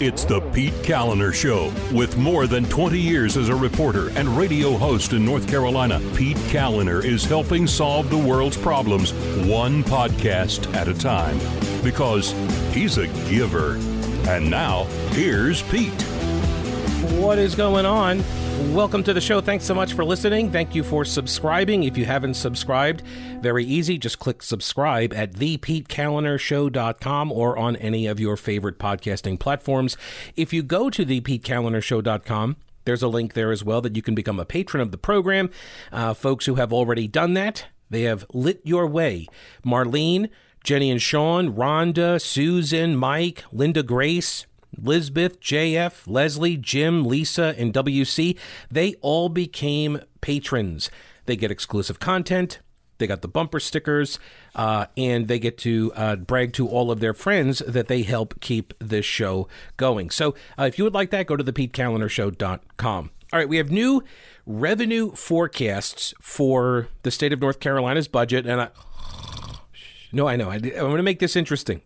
It's the Pete Kaliner Show. With more than 20 years as a reporter and radio host in North Carolina, Pete Kaliner is helping solve the world's problems one podcast at a time because he's a giver. And now, here's Pete. What is going on? Welcome to the show. Thanks so much for listening. Thank you for subscribing. If you haven't subscribed, very easy. Just click subscribe at thepetekalinershow.com or on any of your favorite podcasting platforms. If you go to thepetekalinershow.com, there's a link there as well that you can become a patron of the program. Uh, folks who have already done that, they have lit your way. Marlene, Jenny and Sean, Rhonda, Susan, Mike, Linda Grace, Lisbeth, JF, Leslie, Jim, Lisa, and WC, they all became patrons. They get exclusive content. They got the bumper stickers, uh, and they get to uh, brag to all of their friends that they help keep this show going. So, uh, if you would like that, go to thepetekalinershow.com. All right, we have new revenue forecasts for the state of North Carolina's budget, and I, no, I know I, I'm going to make this interesting.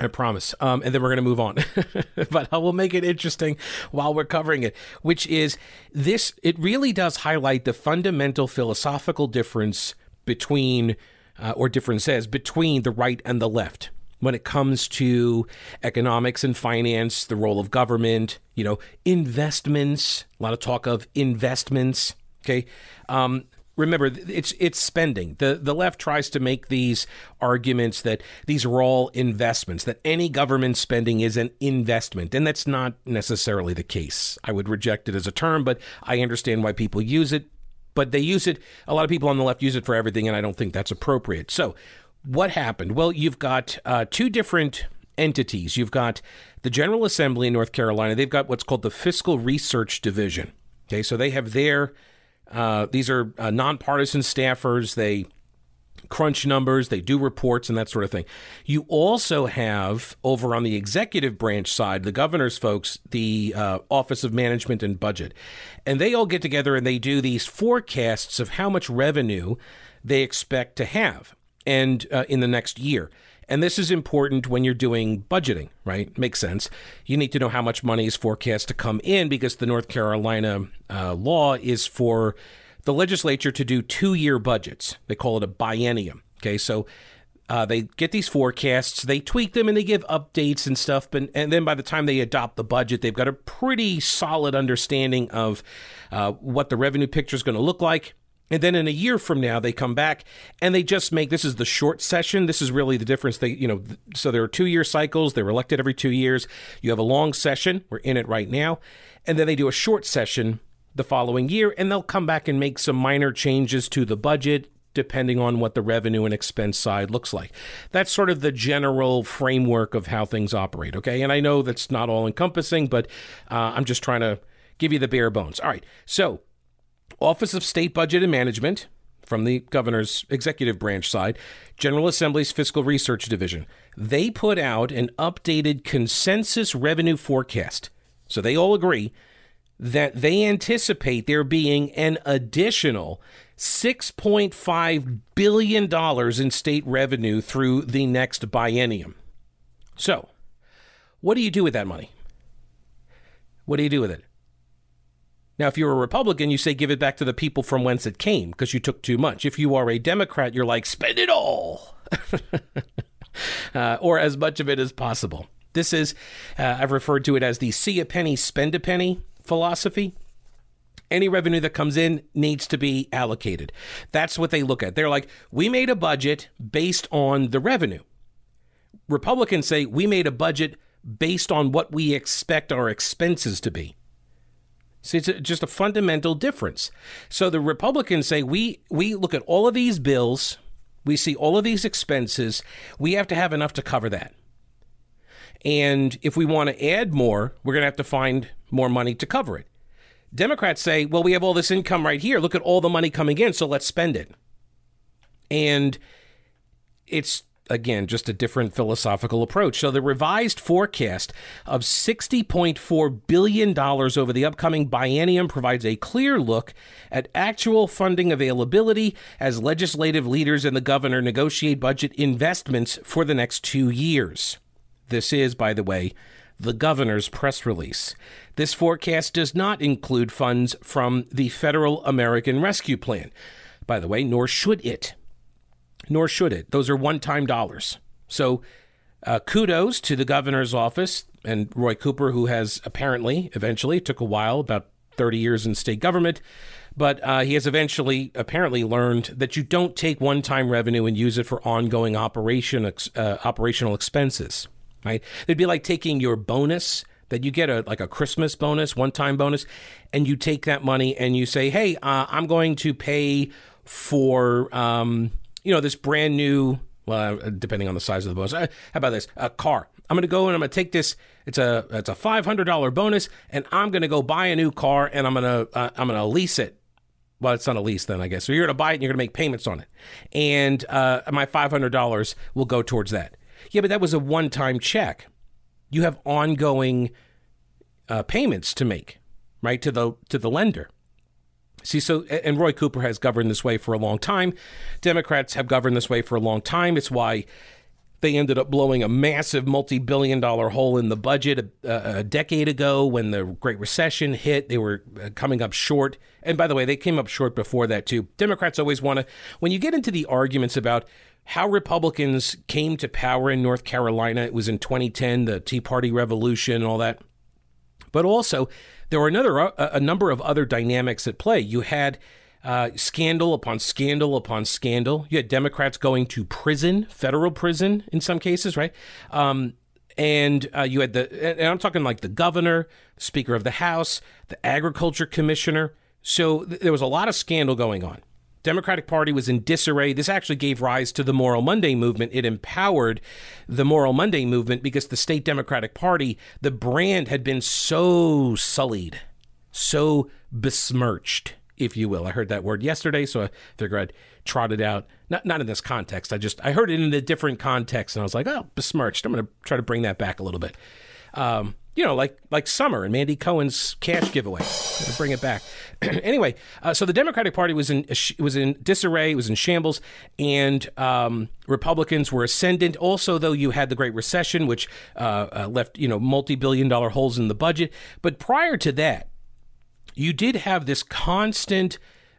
I promise. Um, and then we're going to move on. but I will make it interesting while we're covering it, which is this it really does highlight the fundamental philosophical difference between, uh, or differences between the right and the left when it comes to economics and finance, the role of government, you know, investments, a lot of talk of investments. Okay. Um, remember it's it's spending. The the left tries to make these arguments that these are all investments that any government spending is an investment and that's not necessarily the case. I would reject it as a term but i understand why people use it but they use it a lot of people on the left use it for everything and i don't think that's appropriate. So what happened? Well you've got uh, two different entities. You've got the general assembly in north carolina. They've got what's called the fiscal research division. Okay so they have their uh, these are uh, nonpartisan staffers. They crunch numbers, they do reports, and that sort of thing. You also have over on the executive branch side, the governor's folks, the uh, Office of Management and Budget, and they all get together and they do these forecasts of how much revenue they expect to have and uh, in the next year. And this is important when you're doing budgeting, right? Makes sense. You need to know how much money is forecast to come in because the North Carolina uh, law is for the legislature to do two year budgets. They call it a biennium. Okay, so uh, they get these forecasts, they tweak them, and they give updates and stuff. But, and then by the time they adopt the budget, they've got a pretty solid understanding of uh, what the revenue picture is going to look like and then in a year from now, they come back and they just make this is the short session. This is really the difference. They, you know, so there are two year cycles. They're elected every two years. You have a long session. We're in it right now. And then they do a short session the following year and they'll come back and make some minor changes to the budget depending on what the revenue and expense side looks like. That's sort of the general framework of how things operate. Okay. And I know that's not all encompassing, but uh, I'm just trying to give you the bare bones. All right. So Office of State Budget and Management, from the governor's executive branch side, General Assembly's Fiscal Research Division, they put out an updated consensus revenue forecast. So they all agree that they anticipate there being an additional $6.5 billion in state revenue through the next biennium. So, what do you do with that money? What do you do with it? Now, if you're a Republican, you say give it back to the people from whence it came because you took too much. If you are a Democrat, you're like spend it all, uh, or as much of it as possible. This is, uh, I've referred to it as the see a penny, spend a penny philosophy. Any revenue that comes in needs to be allocated. That's what they look at. They're like, we made a budget based on the revenue. Republicans say we made a budget based on what we expect our expenses to be. See, it's just a fundamental difference. So the Republicans say we we look at all of these bills, we see all of these expenses, we have to have enough to cover that. And if we want to add more, we're going to have to find more money to cover it. Democrats say, well, we have all this income right here. Look at all the money coming in, so let's spend it. And it's again, just a different philosophical approach. So the revised forecast of $60.4 billion over the upcoming biennium provides a clear look at actual funding availability as legislative leaders and the governor negotiate budget investments for the next two years. This is, by the way, the governor's press release. This forecast does not include funds from the Federal American Rescue Plan. By the way, nor should it. Nor should it. Those are one time dollars. So, uh, kudos to the governor's office and Roy Cooper, who has apparently, eventually, took a while, about 30 years in state government, but uh, he has eventually apparently learned that you don't take one-time revenue and use it for ongoing operation uh, operational expenses. Right? It'd be like taking your bonus that you get a like a Christmas bonus, one-time bonus, and you take that money and you say, "Hey, uh, I'm going to pay for um, you know this brand new." Well, uh, depending on the size of the bonus. Uh, how about this? A car. I'm going to go and I'm going to take this. It's a it's a five hundred dollar bonus, and I'm going to go buy a new car, and I'm going to uh, I'm going to lease it well, it's not a lease then, I guess. So you're going to buy it and you're going to make payments on it. And uh, my $500 will go towards that. Yeah, but that was a one time check. You have ongoing uh, payments to make, right, to the, to the lender. See, so, and Roy Cooper has governed this way for a long time. Democrats have governed this way for a long time. It's why they ended up blowing a massive multi billion dollar hole in the budget a, a, decade ago when the Great Recession hit. They were uh, coming up short. And by the way, they came up short before that, too. Democrats always want to, when you get into the arguments about how Republicans came to power in North Carolina, it was in 2010, the Tea Party revolution and all that. But also, there were another a, a number of other dynamics at play. You had uh, scandal upon scandal upon scandal. You had Democrats going to prison, federal prison in some cases, right? Um, and uh, you had the, and I'm talking like the governor, Speaker of the House, the Agriculture Commissioner. So th- there was a lot of scandal going on. Democratic Party was in disarray. This actually gave rise to the Moral Monday movement. It empowered the Moral Monday movement because the state Democratic Party, the brand had been so sullied, so besmirched if you will. I heard that word yesterday, so I figured I'd trot it out. Not not in this context. I just I heard it in a different context, and I was like, oh, besmirched. I'm going to try to bring that back a little bit. Um, you know, like like summer and Mandy Cohen's cash giveaway. bring it back. anyway, uh, so the Democratic Party was in was in disarray, was in shambles, and um, Republicans were ascendant. Also, though, you had the Great Recession, which uh, uh, left you know multi billion dollar holes in the budget. But prior to that, you did have this constant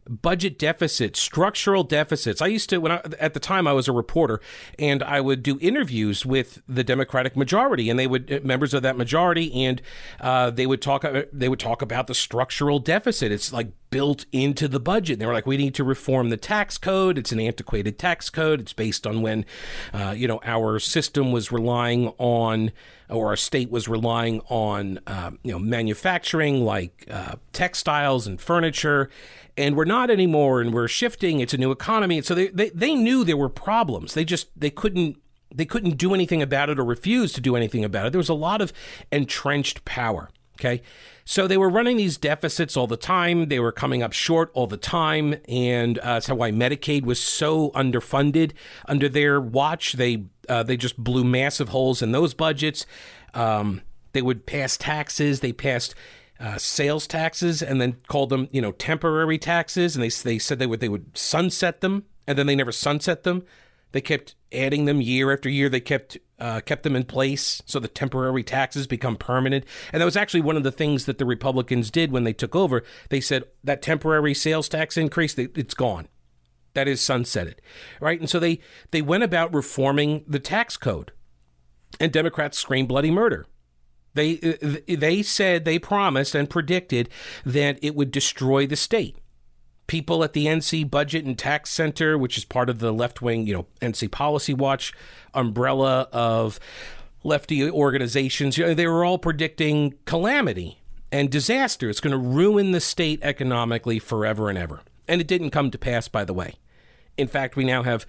budget deficits, structural deficits. I used to when I, at the time I was a reporter and I would do interviews with the Democratic majority and they would uh, members of that majority and uh, they would talk uh, they would talk about the structural deficit. It's like built into the budget. They were like, we need to reform the tax code. It's an antiquated tax code. It's based on when, uh, you know, our system was relying on, or our state was relying on, uh, you know, manufacturing like uh, textiles and furniture. And we're not anymore. And we're shifting. It's a new economy. And so they, they, they knew there were problems. They just, they couldn't they couldn't do anything about it or refuse to do anything about it. There was a lot of entrenched power. Okay. So they were running these deficits all the time. They were coming up short all the time. And uh, that's why Medicaid was so underfunded under their watch. They, uh, they just blew massive holes in those budgets. Um, they would pass taxes. They passed uh, sales taxes and then called them, you know, temporary taxes. And they, they said they would, they would sunset them and then they never sunset them. They kept adding them year after year. They kept uh, kept them in place so the temporary taxes become permanent. And that was actually one of the things that the Republicans did when they took over. They said that temporary sales tax increase, it's gone. That is sunsetted, right? And so they they went about reforming the tax code, and Democrats screamed bloody murder. They uh, they said they promised and predicted that it would destroy the state people at the NC Budget and Tax Center, which is part of the left wing, you know, NC Policy Watch umbrella of lefty organizations, you know, they were all predicting calamity and disaster. It's going to ruin the state economically forever and ever. And it didn't come to pass, by the way. In fact, we now have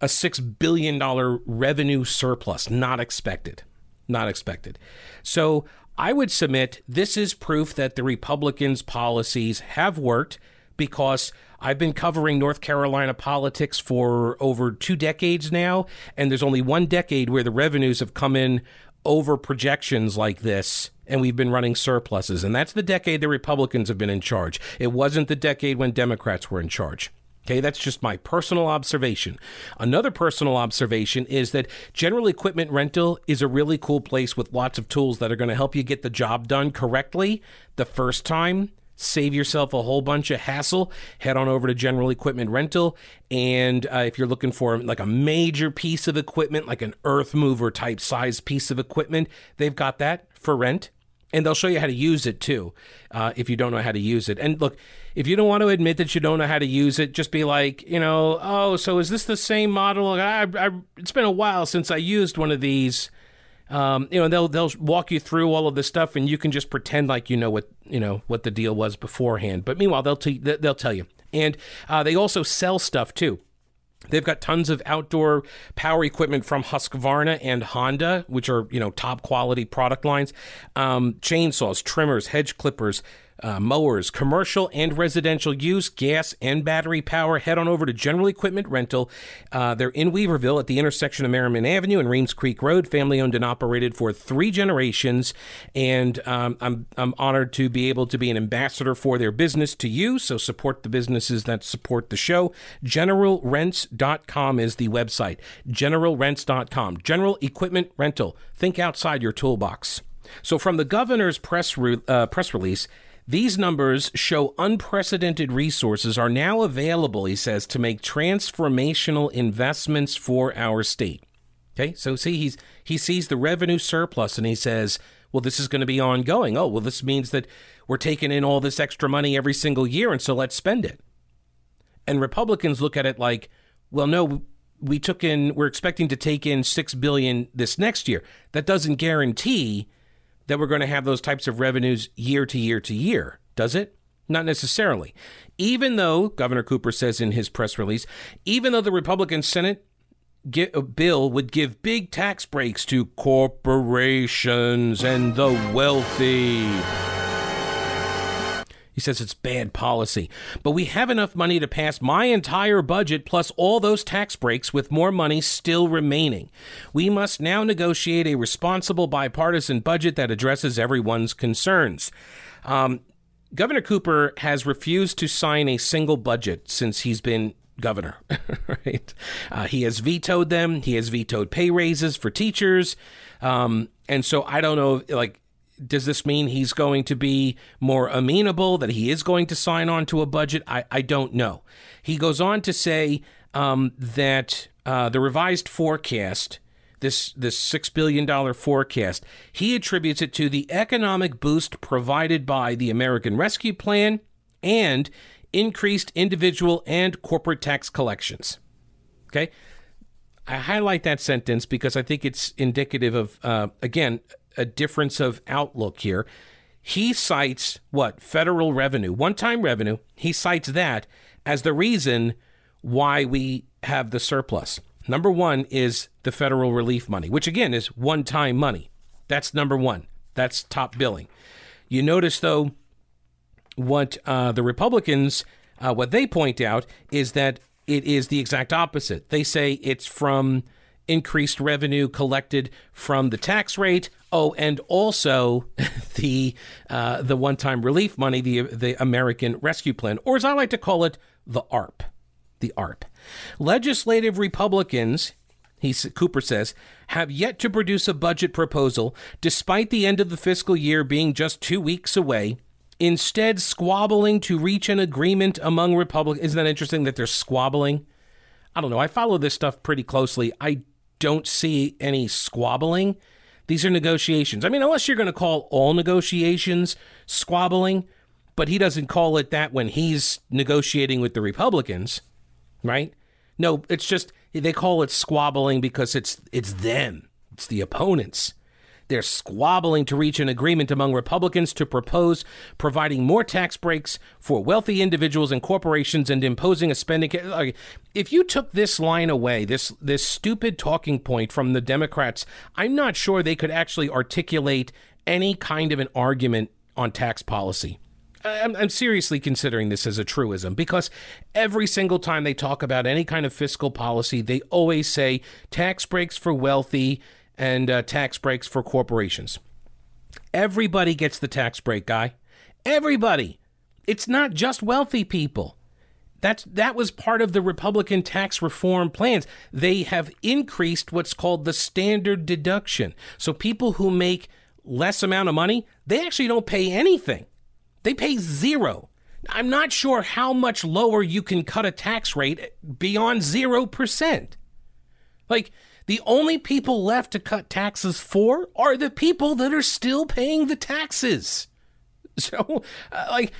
a $6 billion revenue surplus, not expected. Not expected. So I would submit this is proof that the Republicans' policies have worked because I've been covering North Carolina politics for over two decades now, and there's only one decade where the revenues have come in over projections like this and we've been running surpluses. And that's the decade the Republicans have been in charge. It wasn't the decade when Democrats were in charge. Okay, that's just my personal observation. Another personal observation is that general equipment rental is a really cool place with lots of tools that are going to help you get the job done correctly the first time. Save yourself a whole bunch of hassle. Head on over to General Equipment Rental. And uh, if you're looking for like a major piece of equipment, like an earth mover type size piece of equipment, they've got that for rent and they'll show you how to use it too uh, if you don't know how to use it. And look if you don't want to admit that you don't know how to use it just be like you know oh so is this the same model? I, I, it's been a while since i used one of these. Um, you know they'll they'll walk you through all of this stuff and you can just pretend like you know what you know what the deal was beforehand. But meanwhile they'll t- they'll tell you. And uh, they also sell stuff too They've got tons of outdoor power equipment from Husqvarna and Honda, which are you know top quality product lines. Um, chainsaws, trimmers, hedge clippers, uh, mowers, commercial and residential use, gas and battery power, head on over to General Equipment Rental. Uh, they're in Weaverville at the intersection of Merrimon Avenue and Reems Creek Road, family owned and operated for three generations. And um, I'm, I'm honored to be able to be an ambassador for their business to you. So support the businesses that support the show. GeneralRents.com is the website. GeneralRents.com. General Equipment Rental. Think outside your toolbox. So, from the governor's press re- uh, press release, these numbers show unprecedented resources are now available, he says, to make transformational investments for our state. Okay, so see, he's he sees the revenue surplus and he says, well, this is going to be ongoing. Oh, well, this means that we're taking in all this extra money every single year, and so let's spend it. And Republicans look at it like, well, no, we took in, we're expecting to take in six billion this next year. That doesn't guarantee that we're going to have those types of revenues year to year to year, does it? Not necessarily. Even though, Governor Cooper says in his press release, even though the Republican Senate uh, bill would give big tax breaks to corporations and the wealthy. He says it's bad policy. But we have enough money to pass my entire budget plus all those tax breaks with more money still remaining. We must now negotiate a responsible bipartisan budget that addresses everyone's concerns. Um, Governor Cooper has refused to sign a single budget since he's been governor, right? Uh, he has vetoed them. He has vetoed pay raises for teachers. Um, and so I don't know, like, does this mean he's going to be more amenable, that he is going to sign on to a budget? I, I don't know. He goes on to say um, that uh, the revised forecast, this, this $6 billion forecast, he attributes it to the economic boost provided by the American Rescue Plan and increased individual and corporate tax collections. Okay? I highlight that sentence because I think it's indicative of, uh, again, a difference of outlook here. He cites what? Federal revenue, one time revenue. He cites that as the reason why we have the surplus. Number one is the federal relief money, which again is one time money. That's number one. That's top billing. You notice, though, what uh, the Republicans, uh, what they point out is that it is the exact opposite. They say it's from increased revenue collected from the tax rate. Oh, and also the uh, the one time relief money, the the American Rescue Plan, or as I like to call it, the ARP, the ARP. Legislative Republicans. He, Cooper says, have yet to produce a budget proposal despite the end of the fiscal year being just two weeks away, instead squabbling to reach an agreement among Republicans. Isn't that interesting that they're squabbling? I don't know. I follow this stuff pretty closely. I don't see any squabbling. These are negotiations. I mean, unless you're going to call all negotiations squabbling, but he doesn't call it that when he's negotiating with the Republicans, right? No, it's just they call it squabbling because it's it's them. It's the opponents. They're squabbling to reach an agreement among Republicans to propose providing more tax breaks for wealthy individuals and corporations and imposing a spending. If you took this line away, this this stupid talking point from the Democrats, I'm not sure they could actually articulate any kind of an argument on tax policy. I'm, I'm, seriously considering this as a truism because every single time they talk about any kind of fiscal policy, they always say tax breaks for wealthy, and uh, tax breaks for corporations. Everybody gets the tax break, guy. Everybody. It's not just wealthy people. That's that was part of the Republican tax reform plans. They have increased what's called the standard deduction. So people who make less amount of money, they actually don't pay anything. They pay zero. I'm not sure how much lower you can cut a tax rate beyond 0%. Like the only people left to cut taxes for are the people that are still paying the taxes. So, uh, like,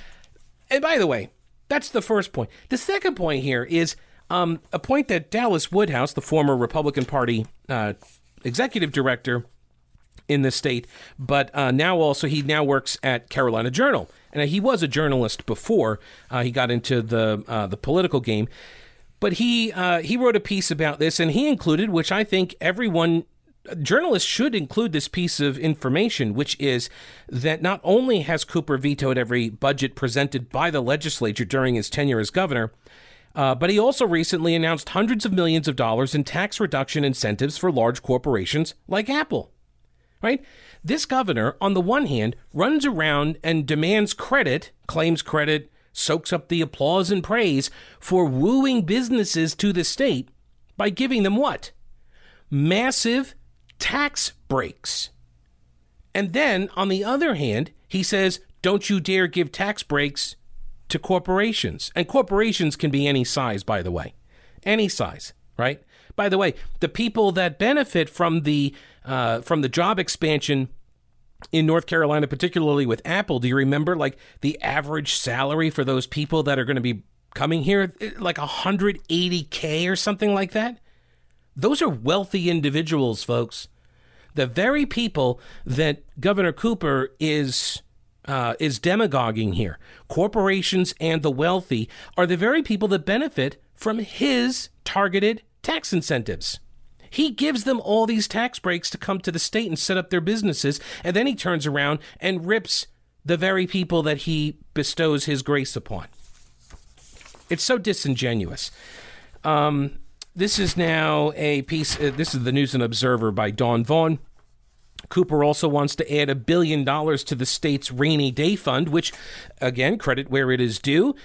and by the way, that's the first point. The second point here is um, a point that Dallas Woodhouse, the former Republican Party uh, executive director in the state, but uh, now also he now works at Carolina Journal, and he was a journalist before uh, he got into the uh, the political game. But he uh, he wrote a piece about this, and he included, which I think everyone journalists should include this piece of information, which is that not only has Cooper vetoed every budget presented by the legislature during his tenure as governor, uh, but he also recently announced hundreds of millions of dollars in tax reduction incentives for large corporations like Apple. Right? This governor, on the one hand, runs around and demands credit, claims credit, soaks up the applause and praise for wooing businesses to the state by giving them what? Massive tax breaks. And then, on the other hand, he says, don't you dare give tax breaks to corporations. And corporations can be any size, by the way. Any size, right? By the way, the people that benefit from the uh, from the job expansion in North Carolina, particularly with Apple, do you remember like the average salary for those people that are going to be coming here, like 180K or something like that? Those are wealthy individuals, folks. The very people that Governor Cooper is uh, is demagoguing here. Corporations and the wealthy are the very people that benefit from his targeted tax incentives. He gives them all these tax breaks to come to the state and set up their businesses, and then he turns around and rips the very people that he bestows his grace upon. It's so disingenuous. Um, this is now a piece. Uh, this is the News and Observer by Dawn Vaughan. Cooper also wants to add a billion dollars to the state's rainy day fund, which, again, credit where it is due.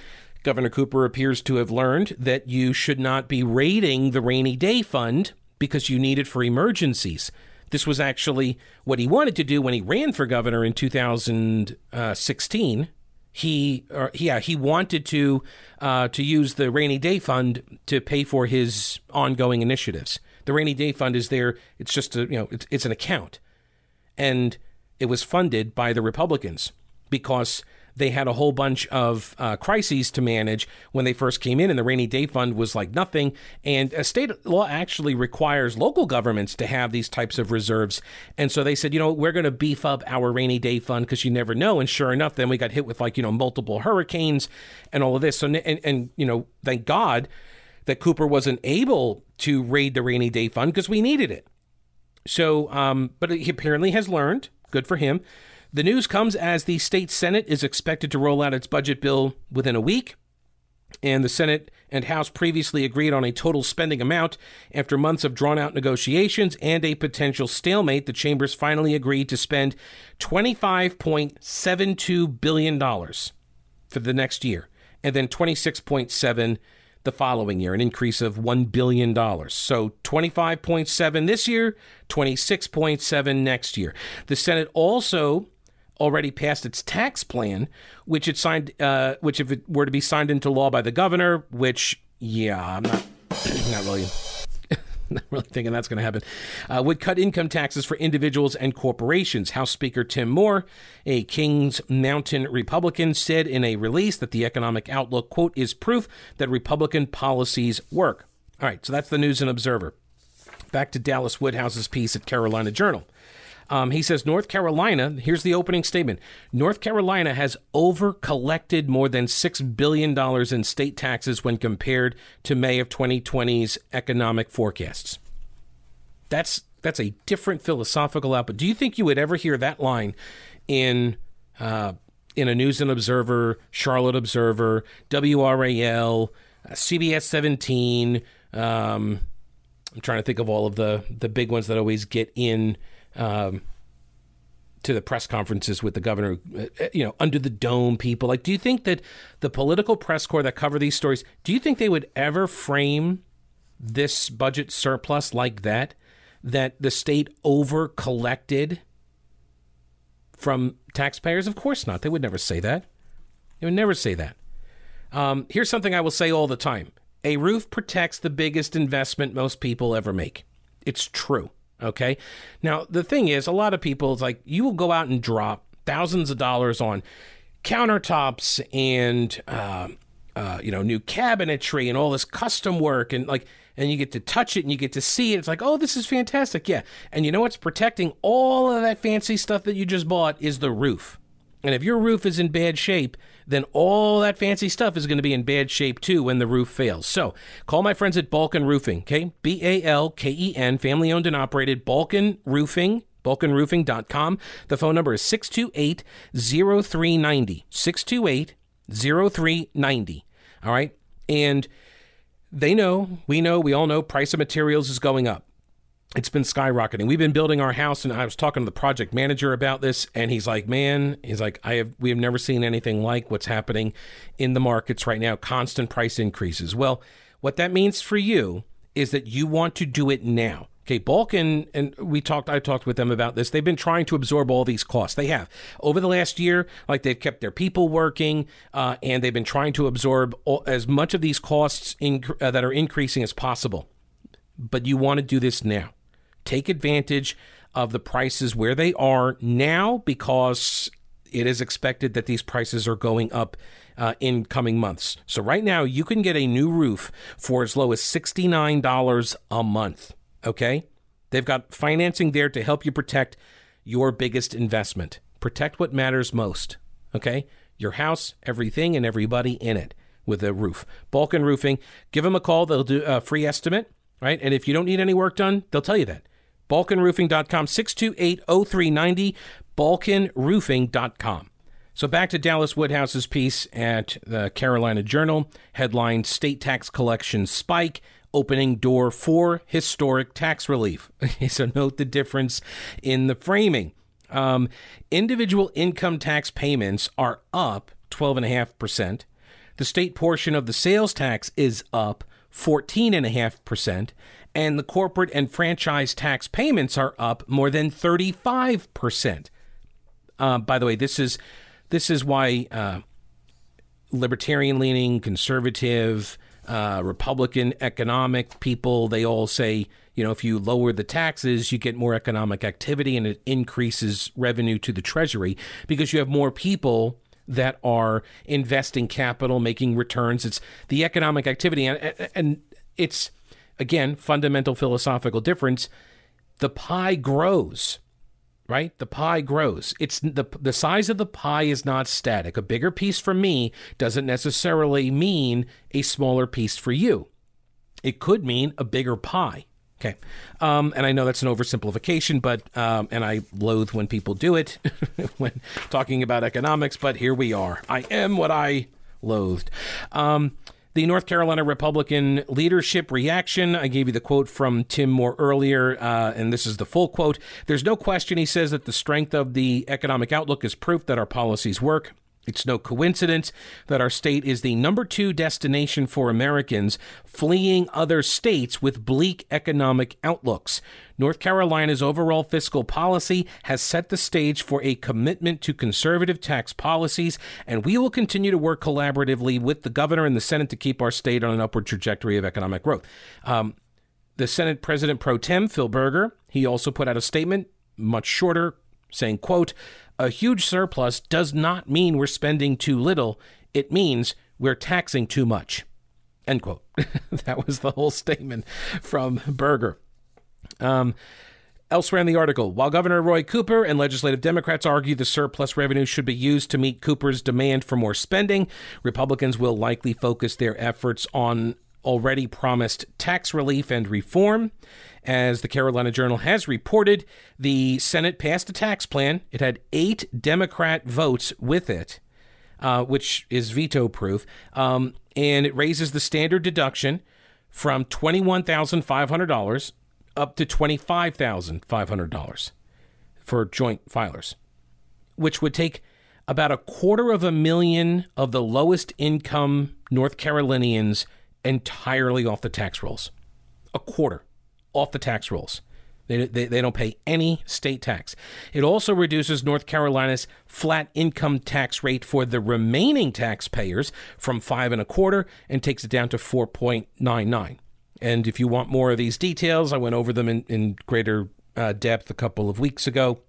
Governor Cooper appears to have learned that you should not be raiding the rainy day fund because you need it for emergencies. This was actually what he wanted to do when he ran for governor in 2016. He, or, yeah, he wanted to uh, to use the rainy day fund to pay for his ongoing initiatives. The rainy day fund is there; it's just a you know it's, it's an account, and it was funded by the Republicans because they had a whole bunch of uh, crises to manage when they first came in, and the rainy day fund was like nothing. And a state law actually requires local governments to have these types of reserves. And so they said, you know, we're going to beef up our rainy day fund because you never know. And sure enough, then we got hit with like, you know, multiple hurricanes and all of this. So, and, and you know, thank God that Cooper wasn't able to raid the rainy day fund because we needed it. So, um, but he apparently has learned. Good for him. The news comes as the state Senate is expected to roll out its budget bill within a week. And the Senate and House previously agreed on a total spending amount. After months of drawn out negotiations and a potential stalemate, the chambers finally agreed to spend $25.72 billion for the next year, and then 26.7 the following year, an increase of $1 billion. So 25.7 this year, 26.7 next year. The Senate also already passed its tax plan, which it signed, uh, which if it were to be signed into law by the governor, which yeah, I'm not, not really. Not really thinking that's going to happen. Uh, would cut income taxes for individuals and corporations. House Speaker Tim Moore, a Kings Mountain Republican, said in a release that the economic outlook, quote, is proof that Republican policies work. All right, so that's the News and Observer. Back to Dallas Woodhouse's piece at Carolina Journal. Um, he says North Carolina, here's the opening statement North Carolina has over collected more than $6 billion in state taxes when compared to May of 2020's economic forecasts. That's, that's a different philosophical output. Do you think you would ever hear that line in, uh, in a News and Observer, Charlotte Observer, WRAL, CBS 17? Um, I'm trying to think of all of the, the big ones that always get in um, to the press conferences with the governor, uh, you know, under the dome people. Like, do you think that the political press corps that cover these stories, do you think they would ever frame this budget surplus like that? That the state over collected from taxpayers? Of course not. They would never say that. They would never say that. Um, here's something I will say all the time a roof protects the biggest investment most people ever make. It's true. Okay. Now, the thing is, a lot of people, it's like you will go out and drop thousands of dollars on countertops and, uh, uh, you know, new cabinetry and all this custom work and like, and you get to touch it and you get to see it. It's like, oh, this is fantastic. Yeah. And you know what's protecting all of that fancy stuff that you just bought is the roof. And if your roof is in bad shape, then all that fancy stuff is going to be in bad shape too when the roof fails. So call my friends at Balken Roofing, okay? B A L K E N, family owned and operated, Balken Roofing. BalkenRoofing.com. The phone number is 628 0390. 628 0390. All right. And they know, we know, we all know price of materials is going up it's been skyrocketing. We've been building our house, and I was talking to the project manager about this, and he's like, "Man, he's like, I have we have never seen anything like what's happening in the markets right now. Constant price increases. Well, what that means for you is that you want to do it now." Okay, Balken and we talked. I talked with them about this. They've been trying to absorb all these costs. They have over the last year, like they've kept their people working, uh, and they've been trying to absorb all, as much of these costs in, uh, that are increasing as possible. But you want to do this now take advantage of the prices where they are now because it is expected that these prices are going up uh, in coming months. So, right now, you can get a new roof for as low as $69 a month. Okay? They've got financing there to help you protect your biggest investment. Protect what matters most. Okay? Your house, everything, and everybody in it with a roof. Balken Roofing. Give them a call. They'll do a free estimate, right? And if you don't need any work done, they'll tell you that. BalkenRoofing.com, 628-0390, BalkenRoofing.com. So back to Dallas Woodhouse's piece at the Carolina Journal, headline State Tax Collection Spike, opening door for historic tax relief. so note the difference in the framing. Um, individual income tax payments are up 12.5%. The state portion of the sales tax is up 14.5% and the corporate and franchise tax payments are up more than 35%. Uh, by the way, this is this is why uh, libertarian leaning, conservative, uh, Republican economic people they all say you know if you lower the taxes, you get more economic activity and it increases revenue to the treasury because you have more people that are investing capital, making returns. It's the economic activity, and, and it's again, fundamental philosophical difference. The pie grows, right? The pie grows. It's the the size of the pie is not static. A bigger piece for me doesn't necessarily mean a smaller piece for you. It could mean a bigger pie. Okay. Um, and I know that's an oversimplification, but, um, and I loathe when people do it when talking about economics, but here we are. I am what I loathed. Um, the North Carolina Republican leadership reaction. I gave you the quote from Tim Moore earlier, uh, and this is the full quote. There's no question, he says, that the strength of the economic outlook is proof that our policies work. It's no coincidence that our state is the number two destination for Americans fleeing other states with bleak economic outlooks. North Carolina's overall fiscal policy has set the stage for a commitment to conservative tax policies, and we will continue to work collaboratively with the governor and the Senate to keep our state on an upward trajectory of economic growth. Um, the Senate President pro tem, Phil Berger, he also put out a statement, much shorter, saying, quote, a huge surplus does not mean we're spending too little. It means we're taxing too much. End quote. that was the whole statement from Berger. Um, Elsewhere in the article, while Governor Roy Cooper and legislative Democrats argue the surplus revenue should be used to meet Cooper's demand for more spending, Republicans will likely focus their efforts on already promised tax relief and reform. As the Carolina Journal has reported, the Senate passed a tax plan. It had eight Democrat votes with it, uh, which is veto proof. Um, and it raises the standard deduction from $21,500 up to $25,500 for joint filers. which would take about a quarter of a million of the lowest income North Carolinians entirely off the tax rolls. A quarter off the tax rolls. They, they, they, don't pay any state tax. It also reduces North Carolina's flat income tax rate for the remaining taxpayers from five and a quarter and takes it down to 4.99. And if you want more of these details, I went over them in, in greater uh, depth a couple of weeks ago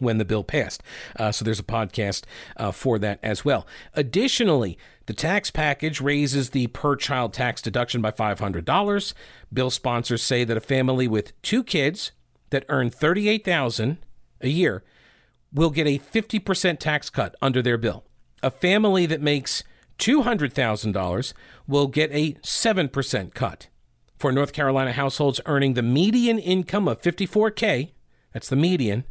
when the bill passed. Uh, so there's a podcast uh, for that as well. Additionally, the tax package raises the per child tax deduction by $500. Bill sponsors say that a family with two kids that earn 38,000 a year will get a 50% tax cut under their bill. A family that makes $200,000 will get a 7% cut. For North Carolina households earning the median income of 54K, that's the median,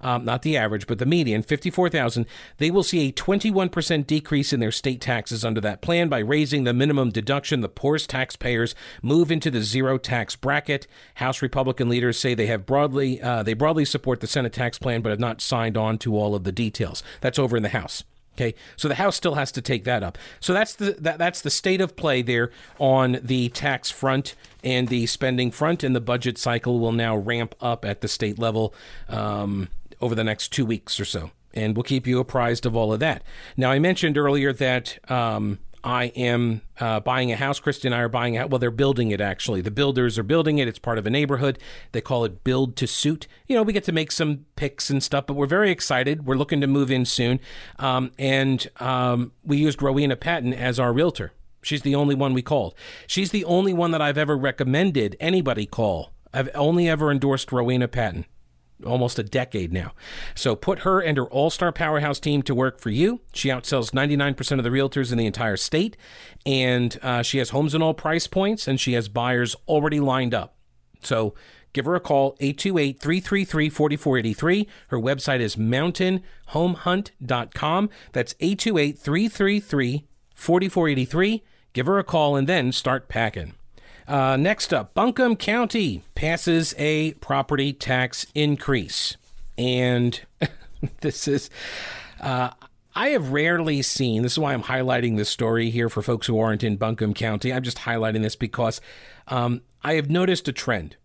um, not the average, but the median, 54,000, they will see a 21% decrease in their state taxes under that plan by raising the minimum deduction. The poorest taxpayers move into the zero tax bracket. House Republican leaders say they have broadly uh, they broadly support the Senate tax plan, but have not signed on to all of the details. That's over in the House. Okay, so the House still has to take that up. So that's the that, that's the state of play there on the tax front and the spending front, and the budget cycle will now ramp up at the state level. Um, over the next two weeks or so. And we'll keep you apprised of all of that. Now, I mentioned earlier that um, I am uh, buying a house. Kristen and I are buying it. Well, they're building it actually. The builders are building it. It's part of a neighborhood. They call it build to suit. You know, we get to make some picks and stuff, but we're very excited. We're looking to move in soon. Um, and um, we used Rowena Patton as our realtor. She's the only one we called. She's the only one that I've ever recommended anybody call. I've only ever endorsed Rowena Patton almost a decade now. So put her and her all star powerhouse team to work for you. She outsells 99% of the realtors in the entire state, and uh, she has homes in all price points, and she has buyers already lined up. So give her a call, 828 333 4483. Her website is mountainhomehunt.com. That's 828 333 4483. Give her a call and then start packing. Uh, next up, Buncombe County passes a property tax increase. And this is, uh, I have rarely seen, this is why I'm highlighting this story here for folks who aren't in Buncombe County. I'm just highlighting this because um, I have noticed a trend.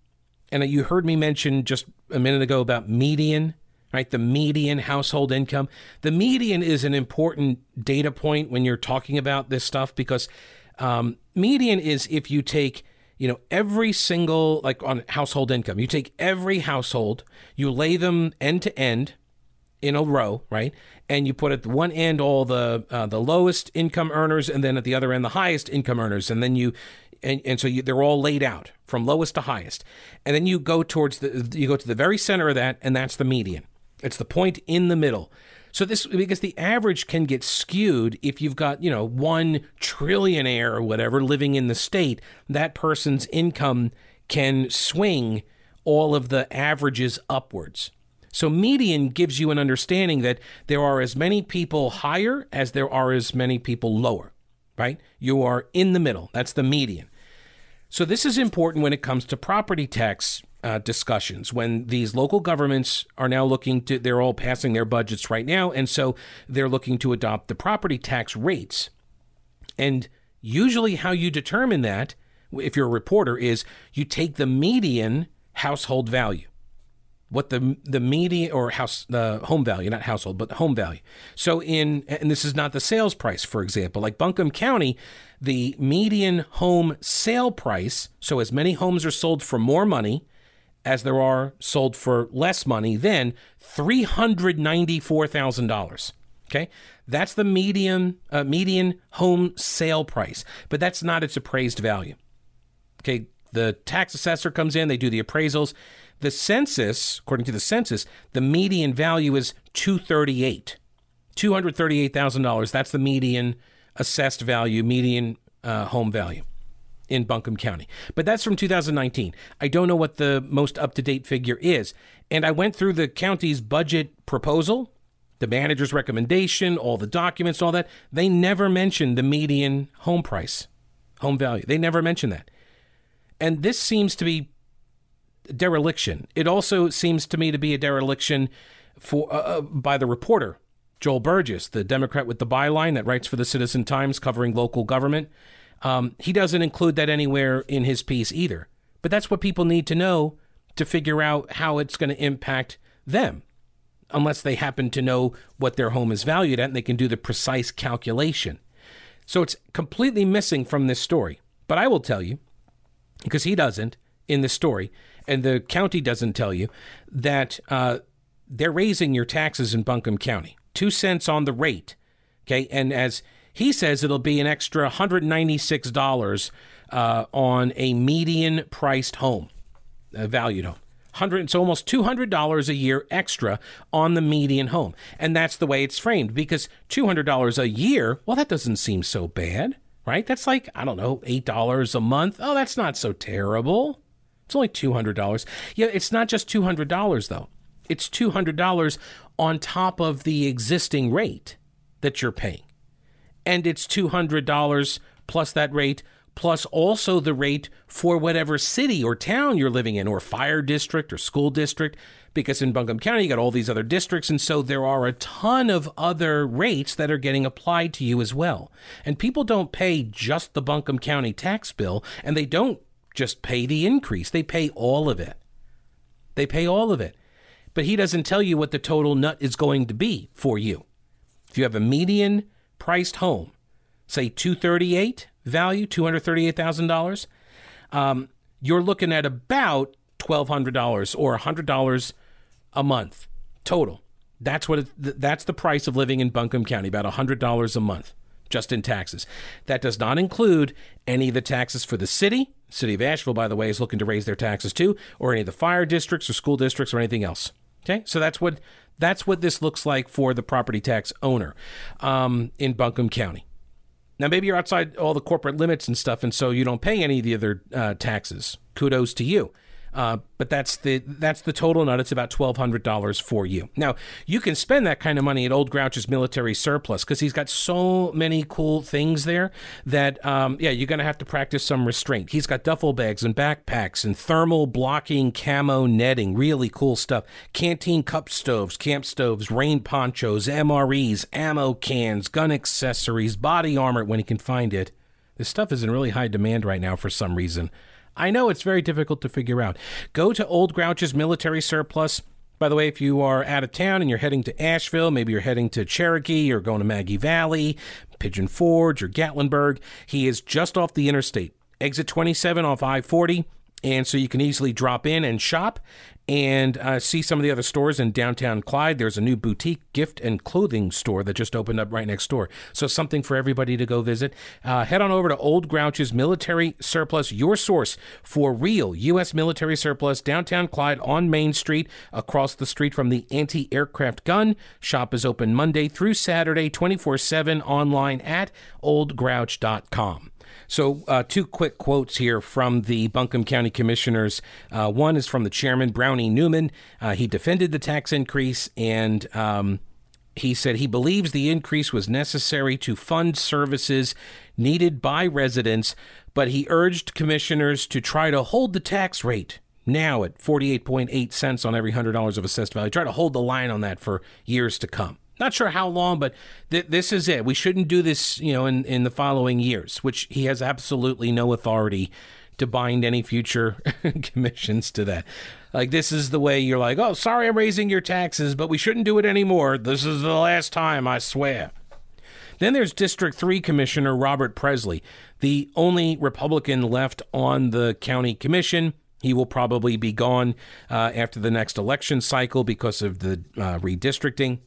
And you heard me mention just a minute ago about median, right? The median household income. The median is an important data point when you're talking about this stuff because um, median is if you take you know, every single, like on household income, you take every household, you lay them end to end in a row, right? And you put at one end all the uh, the lowest income earners, and then at the other end the highest income earners, and then you, and, and so you, they're all laid out from lowest to highest, and then you go towards the you go to the very center of that, and that's the median. It's the point in the middle. So this because the average can get skewed if you've got, you know, one trillionaire or whatever living in the state, that person's income can swing all of the averages upwards. So median gives you an understanding that there are as many people higher as there are as many people lower, right? You are in the middle. That's the median. So this is important when it comes to property tax uh, discussions when these local governments are now looking to, they're all passing their budgets right now. And so they're looking to adopt the property tax rates. And usually, how you determine that, if you're a reporter, is you take the median household value. What the the median or house the home value, not household, but home value. So in and this is not the sales price, for example. Like Buncombe County, the median home sale price. So as many homes are sold for more money, as there are sold for less money, then $394,000. Okay, that's the median uh, median home sale price, but that's not its appraised value. Okay, the tax assessor comes in, they do the appraisals. The census, according to the census, the median value is 238. $238,000. That's the median assessed value, median uh, home value in Buncombe County. But that's from 2019. I don't know what the most up to date figure is. And I went through the county's budget proposal, the manager's recommendation, all the documents, all that. They never mentioned the median home price, home value. They never mentioned that. And this seems to be dereliction. It also seems to me to be a dereliction for uh, uh, by the reporter Joel Burgess, the Democrat with the byline that writes for the Citizen Times covering local government. Um, he doesn't include that anywhere in his piece either. But that's what people need to know to figure out how it's going to impact them, unless they happen to know what their home is valued at and they can do the precise calculation. So it's completely missing from this story. But I will tell you, because he doesn't in the story, and the county doesn't tell you, that uh, they're raising your taxes in Buncombe County two cents on the rate. Okay. And as he says, it'll be an extra $196 uh, on a median priced home, a valued home. Hundred, it's almost two hundred dollars a year extra on the median home, and that's the way it's framed. Because two hundred dollars a year, well, that doesn't seem so bad, right? That's like I don't know, eight dollars a month. Oh, that's not so terrible. It's only two hundred dollars. Yeah, it's not just two hundred dollars though. It's two hundred dollars on top of the existing rate that you're paying. And it's $200 plus that rate, plus also the rate for whatever city or town you're living in, or fire district or school district. Because in Buncombe County, you got all these other districts. And so there are a ton of other rates that are getting applied to you as well. And people don't pay just the Buncombe County tax bill, and they don't just pay the increase, they pay all of it. They pay all of it but he doesn't tell you what the total nut is going to be for you. If you have a median priced home, say 238 value, $238,000, um, you're looking at about $1,200 or $100 a month total. That's what it, that's the price of living in Buncombe County, about $100 a month just in taxes. That does not include any of the taxes for the city. City of Asheville, by the way, is looking to raise their taxes too, or any of the fire districts or school districts or anything else. Okay, so that's what that's what this looks like for the property tax owner um, in Buncombe County. Now, maybe you're outside all the corporate limits and stuff, and so you don't pay any of the other uh, taxes. Kudos to you. Uh, but that's the that's the total nut. It's about twelve hundred dollars for you. Now you can spend that kind of money at Old Grouch's military surplus because he's got so many cool things there that um, yeah you're gonna have to practice some restraint. He's got duffel bags and backpacks and thermal blocking camo netting, really cool stuff. Canteen cup stoves, camp stoves, rain ponchos, MREs, ammo cans, gun accessories, body armor when he can find it. This stuff is in really high demand right now for some reason. I know it's very difficult to figure out. Go to Old Grouch's military surplus. By the way, if you are out of town and you're heading to Asheville, maybe you're heading to Cherokee or going to Maggie Valley, Pigeon Forge, or Gatlinburg, he is just off the interstate. Exit 27 off I 40. And so you can easily drop in and shop and uh, see some of the other stores in downtown Clyde. There's a new boutique gift and clothing store that just opened up right next door. So something for everybody to go visit. Uh, head on over to Old Grouch's Military Surplus, your source for real U.S. military surplus, downtown Clyde on Main Street, across the street from the anti aircraft gun. Shop is open Monday through Saturday, 24 7 online at oldgrouch.com. So, uh, two quick quotes here from the Buncombe County Commissioners. Uh, one is from the chairman, Brownie Newman. Uh, he defended the tax increase and um, he said he believes the increase was necessary to fund services needed by residents, but he urged commissioners to try to hold the tax rate now at 48.8 cents on every $100 of assessed value. Try to hold the line on that for years to come. Not sure how long, but th- this is it. We shouldn't do this, you know, in, in the following years, which he has absolutely no authority to bind any future commissions to that. Like this is the way you're like, oh, sorry, I'm raising your taxes, but we shouldn't do it anymore. This is the last time, I swear. Then there's District 3 Commissioner Robert Pressley, the only Republican left on the county commission. He will probably be gone uh, after the next election cycle because of the uh, redistricting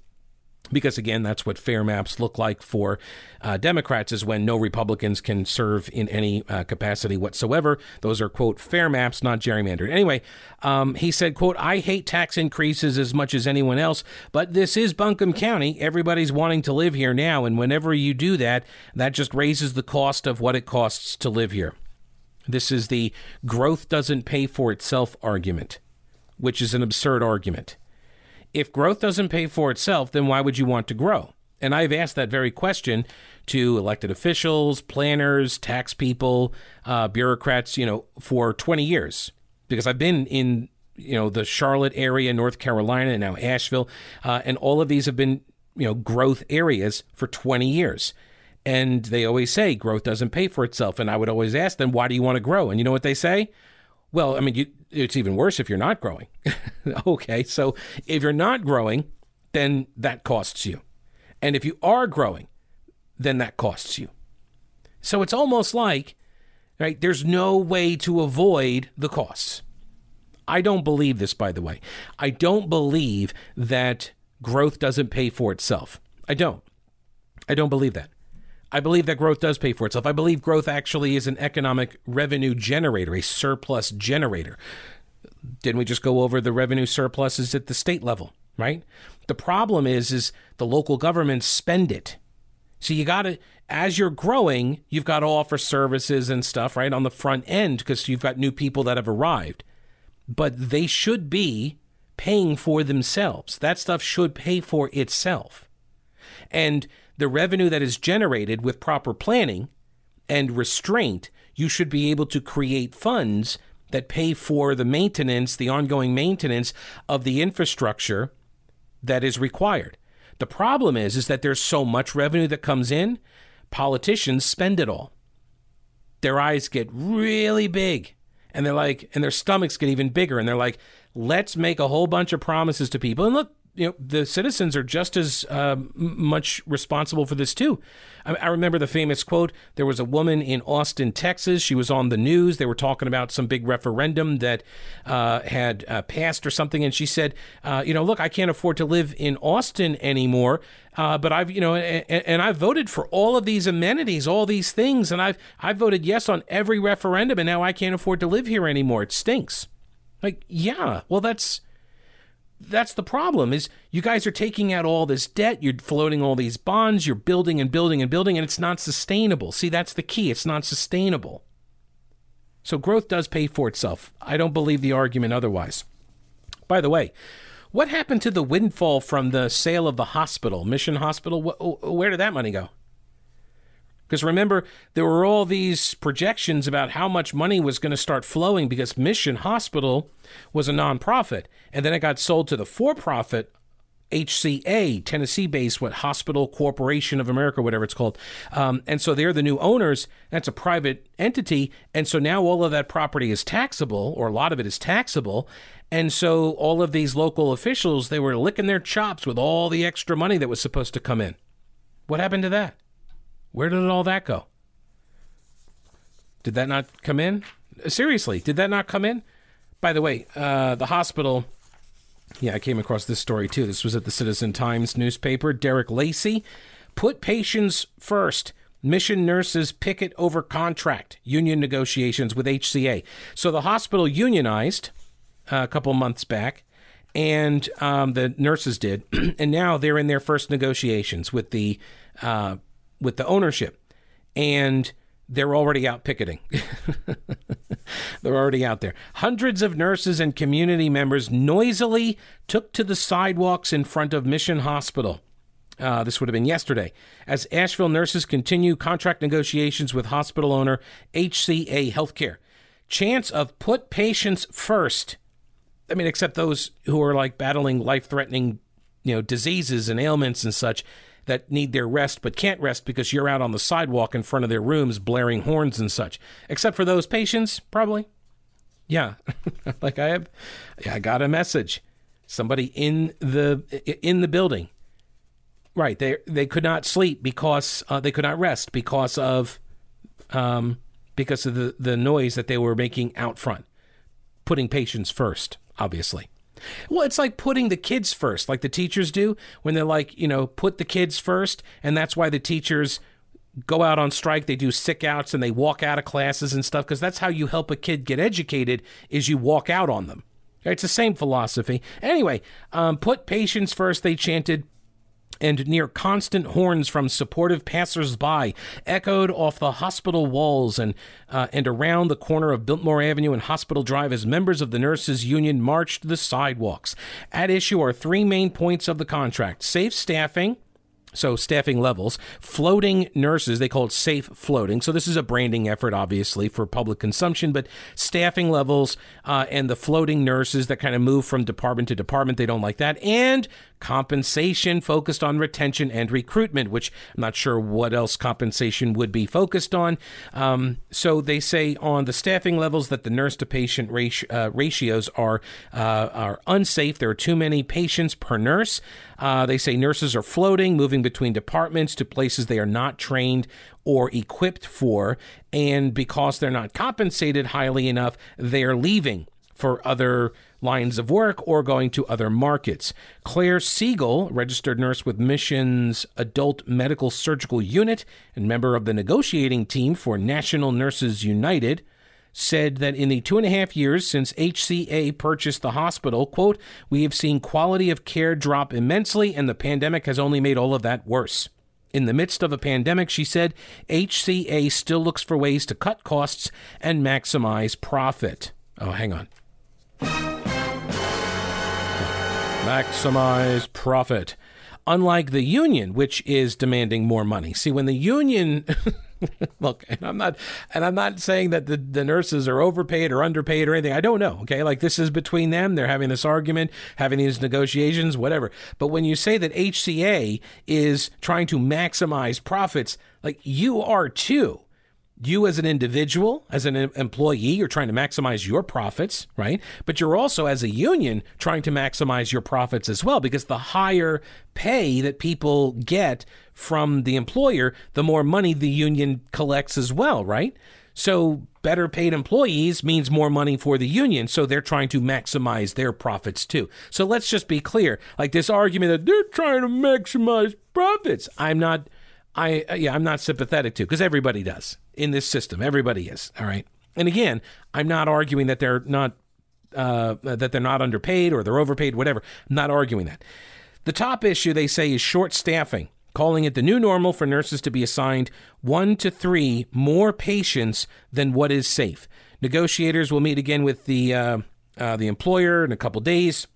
because again that's what fair maps look like for uh, democrats is when no republicans can serve in any uh, capacity whatsoever. Those are quote fair maps not gerrymandered. Anyway um, he said quote i hate tax increases as much as anyone else but this is buncombe county. Everybody's wanting to live here now and whenever you do that that just raises the cost of what it costs to live here. This is the growth doesn't pay for itself argument which is an absurd argument if growth doesn't pay for itself, then why would you want to grow? And I've asked that very question to elected officials, planners, tax people, uh, bureaucrats, you know, for 20 years because I've been in you know the Charlotte area, North Carolina, and now Asheville, uh, and all of these have been you know growth areas for 20 years. And they always say growth doesn't pay for itself. And I would always ask them, why do you want to grow? And you know what they say? Well, I mean, you, it's even worse if you're not growing. okay, so if you're not growing, then that costs you. And if you are growing, then that costs you. So it's almost like, right, there's no way to avoid the costs. I don't believe this, by the way. I don't believe that growth doesn't pay for itself. I don't. I don't believe that. I believe that growth does pay for itself. I believe growth actually is an economic revenue generator, a surplus generator. Didn't we just go over the revenue surpluses at the state level, right? The problem is is the local governments spend it. So you got to as you're growing, you've got to offer services and stuff, right, on the front end because you've got new people that have arrived. But they should be paying for themselves. That stuff should pay for itself. And the revenue that is generated with proper planning and restraint, you should be able to create funds that pay for the maintenance, the ongoing maintenance of the infrastructure that is required. The problem is is that there's so much revenue that comes in, politicians spend it all. Their eyes get really big and they're like and their stomachs get even bigger and they're like, "Let's make a whole bunch of promises to people." And look, you know the citizens are just as uh, much responsible for this too. I, I, remember the famous quote. There was a woman in Austin, Texas. She was on the news. They were talking about some big referendum that uh, had uh, passed or something, and she said, uh, "You know, look, I can't afford to live in Austin anymore." Uh, but I've, you know, and, and I've voted for all of these amenities, all these things, and I've I've voted yes on every referendum, and now I can't afford to live here anymore. It stinks. Like, yeah, well, that's that's the problem is you guys are taking out all this debt you're floating all these bonds you're building and building and building and it's not sustainable. See that's the key it's not sustainable. So growth does pay for itself. I don't believe the argument otherwise. By the way what happened to the windfall from the sale of the hospital mission hospital? Where did that money go because remember, there were all these projections about how much money was going to start flowing because Mission Hospital was a nonprofit. And then it got sold to the for profit HCA, Tennessee based, what Hospital Corporation of America, whatever it's called. Um, and so they're the new owners. That's a private entity. And so now all of that property is taxable, or a lot of it is taxable. And so all of these local officials, they were licking their chops with all the extra money that was supposed to come in. What happened to that? Where did all that go? Did that not come in? Seriously, did that not come in? By the way, uh, the hospital. Yeah, I came across this story too. This was at the Citizen Times newspaper. Derek Lacey put patients first. Mission nurses picket over contract union negotiations with HCA. So the hospital unionized uh, a couple months back, and um, the nurses did, and now they're in their first negotiations with the uh, with the ownership, and they're already out picketing. they're already out there. Hundreds of nurses and community members noisily took to the sidewalks in front of Mission Hospital. Uh, this would have been yesterday. As Asheville nurses continue contract negotiations with hospital owner HCA Healthcare. Chance of put patients first. I mean, except those who are like battling life threatening, you know, diseases and ailments and such that need their rest but can't rest because you're out on the sidewalk in front of their rooms blaring horns and such. Except for those patients, probably. Yeah. like I have yeah, I got a message. Somebody in the in the building. Right, they they could not sleep because uh, they could not rest because of um because of the the noise that they were making out front. Putting patients first, obviously. Well, it's like putting the kids first, like the teachers do when they're like, you know, put the kids first. And that's why the teachers go out on strike. They do sick outs and they walk out of classes and stuff because that's how you help a kid get educated is you walk out on them. It's the same philosophy. Anyway, um, put patients first, they chanted and near constant horns from supportive passers-by echoed off the hospital walls and uh, and around the corner of Biltmore Avenue and Hospital Drive as members of the nurses union marched the sidewalks. At issue are three main points of the contract: safe staffing, so staffing levels, floating nurses, they call it safe floating. So this is a branding effort, obviously, for public consumption, but staffing levels uh, and the floating nurses that kind of move from department to department, they don't like that. And compensation focused on retention and recruitment, which I'm not sure what else compensation would be focused on. Um, so they say on the staffing levels that the nurse to patient ratio, uh, ratios are uh, are unsafe. There are too many patients per nurse. Uh, they say nurses are floating, moving between departments to places they are not trained or equipped for, and because they're not compensated highly enough, they are leaving for other lines of work or going to other markets. Claire Siegel, registered nurse with Mission's Adult Medical Surgical Unit and member of the negotiating team for National Nurses United, said that in the two and a half years since HCA purchased the hospital, quote, we have seen quality of care drop immensely, and the pandemic has only made all of that worse. In the midst of a pandemic, she said, HCA still looks for ways to cut costs and maximize profit. Oh, hang on. Maximize profit. Unlike the union, which is demanding more money. See, when the union look, and I'm not and I'm not saying that the, the nurses are overpaid or underpaid or anything. I don't know. Okay. Like this is between them. They're having this argument, having these negotiations, whatever. But when you say that HCA is trying to maximize profits, like you are too you as an individual, as an employee, you're trying to maximize your profits, right? But you're also, as a union, trying to maximize your profits as well, because the higher pay that people get from the employer, the more money the union collects as well, right? So, better paid employees means more money for the union. So, they're trying to maximize their profits too. So, let's just be clear like this argument that they're trying to maximize profits. I'm not I uh, yeah, I'm not sympathetic to because everybody does in this system. Everybody is all right. And again, I'm not arguing that they're not uh, that they're not underpaid or they're overpaid, whatever. I'm not arguing that. The top issue they say is short staffing, calling it the new normal for nurses to be assigned one to three more patients than what is safe. Negotiators will meet again with the uh, uh, the employer in a couple days.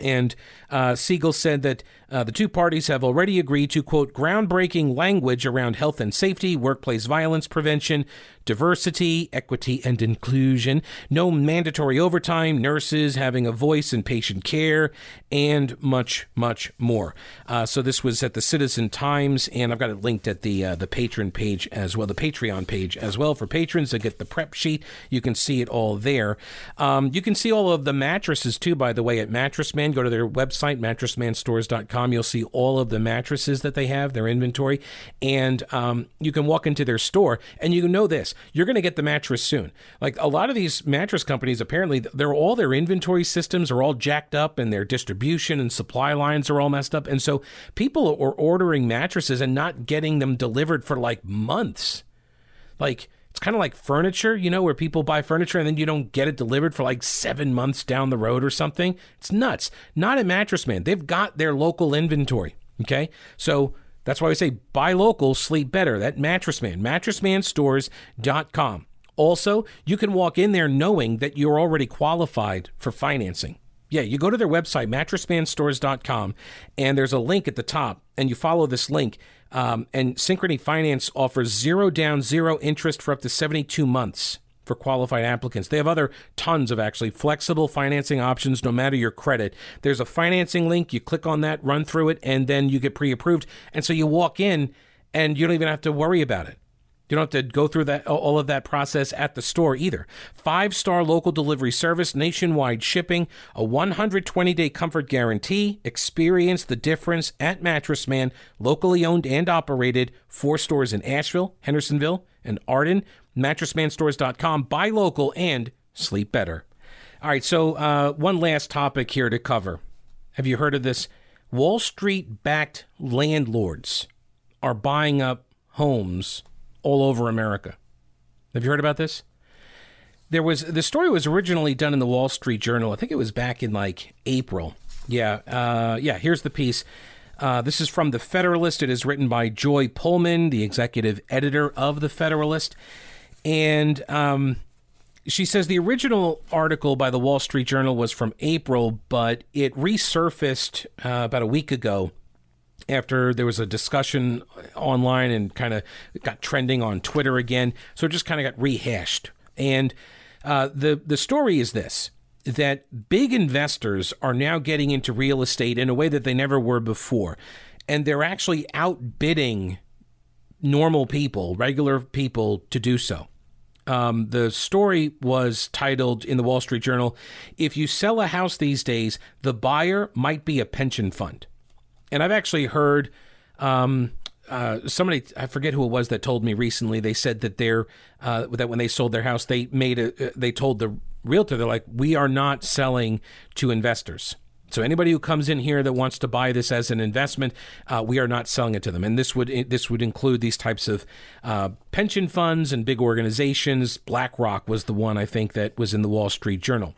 And uh, Siegel said that uh, the two parties have already agreed to, quote, groundbreaking language around health and safety, workplace violence prevention, diversity, equity, and inclusion, no mandatory overtime, nurses having a voice in patient care, and much, much more. Uh, so this was at the Citizen Times, and I've got it linked at the uh, the patron page as well, the Patreon page as well for patrons to get the prep sheet. You can see it all there. Um, you can see all of the mattresses too, by the way, at Mattress Man. Go to their website, mattressmanstores.com You'll see all of the mattresses that they have, their inventory, and um, you can walk into their store and you know this: you're going to get the mattress soon. Like a lot of these mattress companies, apparently, they're all their inventory systems are all jacked up, and their distribution and supply lines are all messed up, and so people are ordering mattresses and not getting them delivered for like months. Like it's kind of like furniture, you know, where people buy furniture and then you don't get it delivered for like seven months down the road or something. It's nuts. Not a Mattress Man. They've got their local inventory. Okay. So that's why we say buy local, sleep better. That Mattress Man, mattressmanstores.com. Also, you can walk in there knowing that you're already qualified for financing. Yeah, you go to their website, mattressmanstores.com, and there's a link at the top, and you follow this link, um, and Synchrony Finance offers zero down, zero interest for up to 72 months for qualified applicants. They have other tons of actually flexible financing options no matter your credit. There's a financing link, you click on that, run through it, and then you get pre approved. And so you walk in and you don't even have to worry about it. You don't have to go through that all of that process at the store either. Five star local delivery service, nationwide shipping, a 120 day comfort guarantee. Experience the difference at Mattress Man, locally owned and operated. Four stores in Asheville, Hendersonville, and Arden. MattressManStores.com. Buy local and sleep better. All right, so uh, one last topic here to cover. Have you heard of this? Wall Street backed landlords are buying up homes all over America. Have you heard about this? There was the story was originally done in the Wall Street Journal. I think it was back in like April. Yeah, uh, yeah. Here's the piece. Uh, this is from the Federalist. It is written by Joy Pullmann, the executive editor of the Federalist, and um, she says the original article by the Wall Street Journal was from April, but it resurfaced uh, about a week ago after there was a discussion online and kind of got trending on Twitter again. So it just kind of got rehashed. And uh, the the story is this: that big investors are now getting into real estate in a way that they never were before, and they're actually outbidding normal people, regular people, to do so. Um, the story was titled in the Wall Street Journal If you sell a house these days, the buyer might be a pension fund. And I've actually heard um, uh, somebody, I forget who it was that told me recently, they said that they're, uh, that when they sold their house, they made a, uh, they told the realtor, they're like, we are not selling to investors. So anybody who comes in here that wants to buy this as an investment, uh, we are not selling it to them. And this would this would include these types of uh, pension funds and big organizations. BlackRock was the one I think that was in the Wall Street Journal.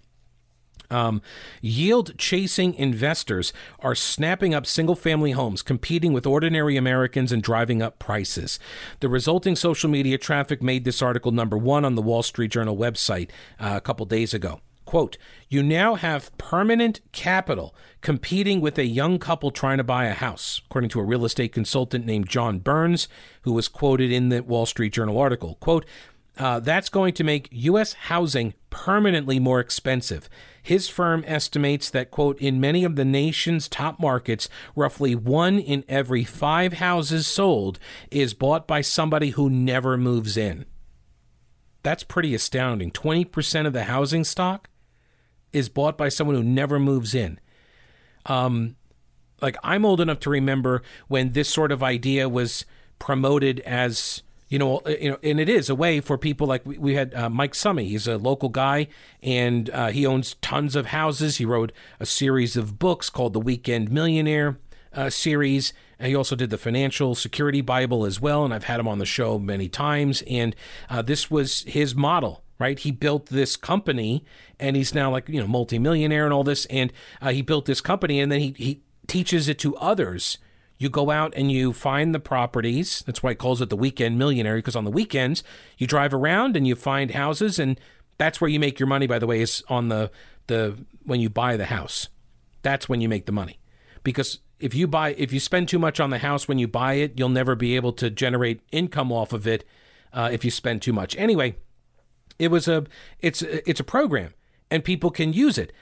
Um, yield chasing investors are snapping up single family homes, competing with ordinary Americans and driving up prices. The resulting social media traffic made this article number one on the Wall Street Journal website uh, a couple days ago. Quote, you now have permanent capital competing with a young couple trying to buy a house, according to a real estate consultant named John Burns, who was quoted in the Wall Street Journal article. Quote, uh, that's going to make U.S. housing permanently more expensive. His firm estimates that, quote, in many of the nation's top markets, roughly one in every five houses sold is bought by somebody who never moves in. That's pretty astounding. 20% of the housing stock is bought by someone who never moves in. Um, like I'm old enough to remember when this sort of idea was promoted as you know, uh, you know, and it is a way for people like we, we had uh, Mike Summey. He's a local guy, and uh, he owns tons of houses. He wrote a series of books called the Weekend Millionaire uh, series. And he also did the Financial Security Bible as well, and I've had him on the show many times. And uh, this was his model right? He built this company and he's now like, you know, multimillionaire and all this. And uh, he built this company and then he, he teaches it to others. You go out and you find the properties. That's why he calls it the weekend millionaire, because on the weekends you drive around and you find houses, and that's where you make your money. By the way, is on the the when you buy the house. That's when you make the money, because if you buy if you spend too much on the house when you buy it, you'll never be able to generate income off of it uh, if you spend too much. Anyway, it was a it's it's a program and people can use it.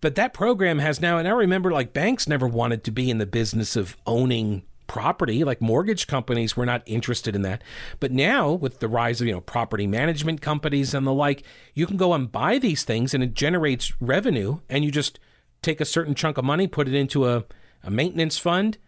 But that program has now and I remember like banks never wanted to be in the business of owning property. Like mortgage companies were not interested in that. But now with the rise of you know property management companies and the like you can go and buy these things and it generates revenue and you just take a certain chunk of money put it into a, a maintenance fund